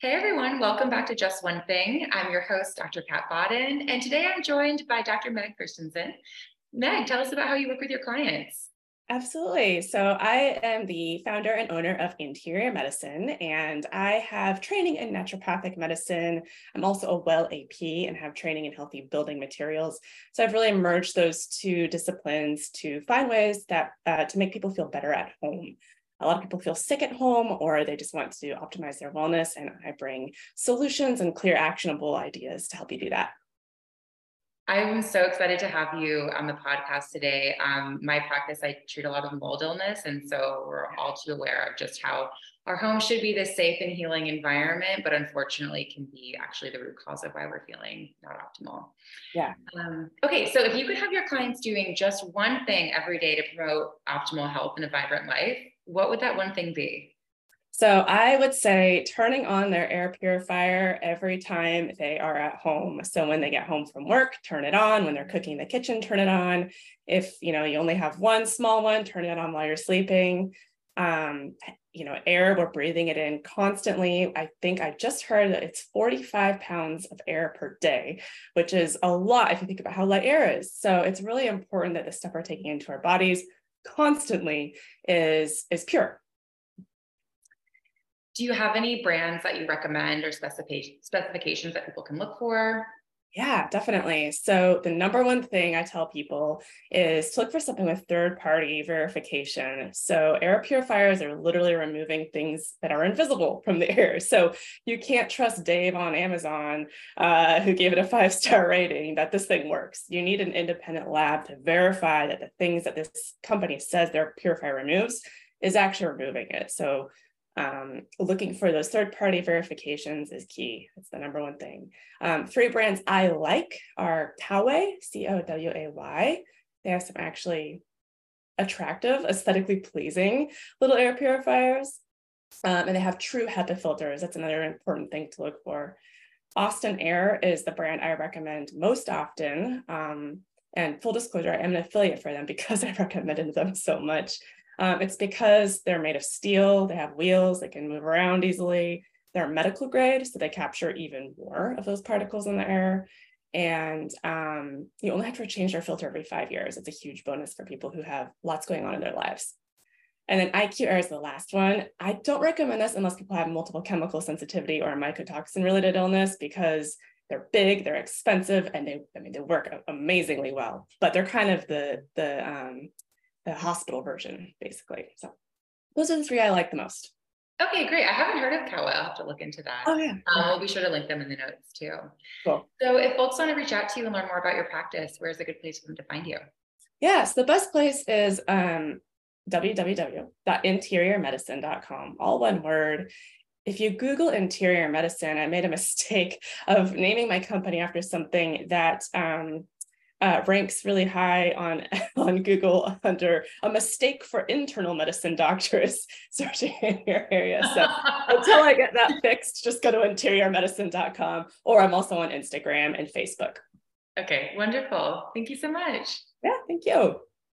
Hey everyone, welcome back to Just One Thing. I'm your host, Dr. Kat Bodden, and today I'm joined by Dr. Meg Christensen. Meg, tell us about how you work with your clients. Absolutely. So, I am the founder and owner of Interior Medicine, and I have training in naturopathic medicine. I'm also a WELL AP and have training in healthy building materials. So, I've really merged those two disciplines to find ways that uh, to make people feel better at home a lot of people feel sick at home or they just want to optimize their wellness. And I bring solutions and clear, actionable ideas to help you do that. I'm so excited to have you on the podcast today. Um, my practice, I treat a lot of mold illness. And so we're all too aware of just how our home should be this safe and healing environment, but unfortunately can be actually the root cause of why we're feeling not optimal. Yeah. Um, okay. So if you could have your clients doing just one thing every day to promote optimal health and a vibrant life, what would that one thing be? So I would say turning on their air purifier every time they are at home. So when they get home from work, turn it on. When they're cooking in the kitchen, turn it on. If you know you only have one small one, turn it on while you're sleeping. Um, you know, air, we're breathing it in constantly. I think I just heard that it's 45 pounds of air per day, which is a lot if you think about how light air is. So it's really important that the stuff we're taking into our bodies constantly is is pure. Do you have any brands that you recommend or specifications that people can look for yeah, definitely. So, the number one thing I tell people is to look for something with third party verification. So, air purifiers are literally removing things that are invisible from the air. So, you can't trust Dave on Amazon, uh, who gave it a five star rating, that this thing works. You need an independent lab to verify that the things that this company says their purifier removes is actually removing it. So, um, looking for those third party verifications is key. It's the number one thing. Um, three brands I like are Coway, C O W A Y. They have some actually attractive, aesthetically pleasing little air purifiers. Um, and they have true HEPA filters. That's another important thing to look for. Austin Air is the brand I recommend most often. Um, and full disclosure, I am an affiliate for them because I recommended them so much. Um, it's because they're made of steel, they have wheels, they can move around easily. They're medical grade, so they capture even more of those particles in the air. And um, you only have to change their filter every five years. It's a huge bonus for people who have lots going on in their lives. And then IQ Air is the last one. I don't recommend this unless people have multiple chemical sensitivity or a mycotoxin related illness because they're big, they're expensive, and they, I mean, they work amazingly well. But they're kind of the the um, the hospital version, basically. So those are the three I like the most. Okay, great. I haven't heard of Coway. I'll have to look into that. Oh, yeah. Um, we'll be sure to link them in the notes too. Cool. So if folks want to reach out to you and learn more about your practice, where's a good place for them to find you? Yes, the best place is um, www.interiormedicine.com, all one word. If you Google interior medicine, I made a mistake of naming my company after something that um, uh, ranks really high on, on Google under a mistake for internal medicine doctors searching in your area. So until I get that fixed, just go to interiormedicine.com or I'm also on Instagram and Facebook. Okay, wonderful. Thank you so much. Yeah, thank you.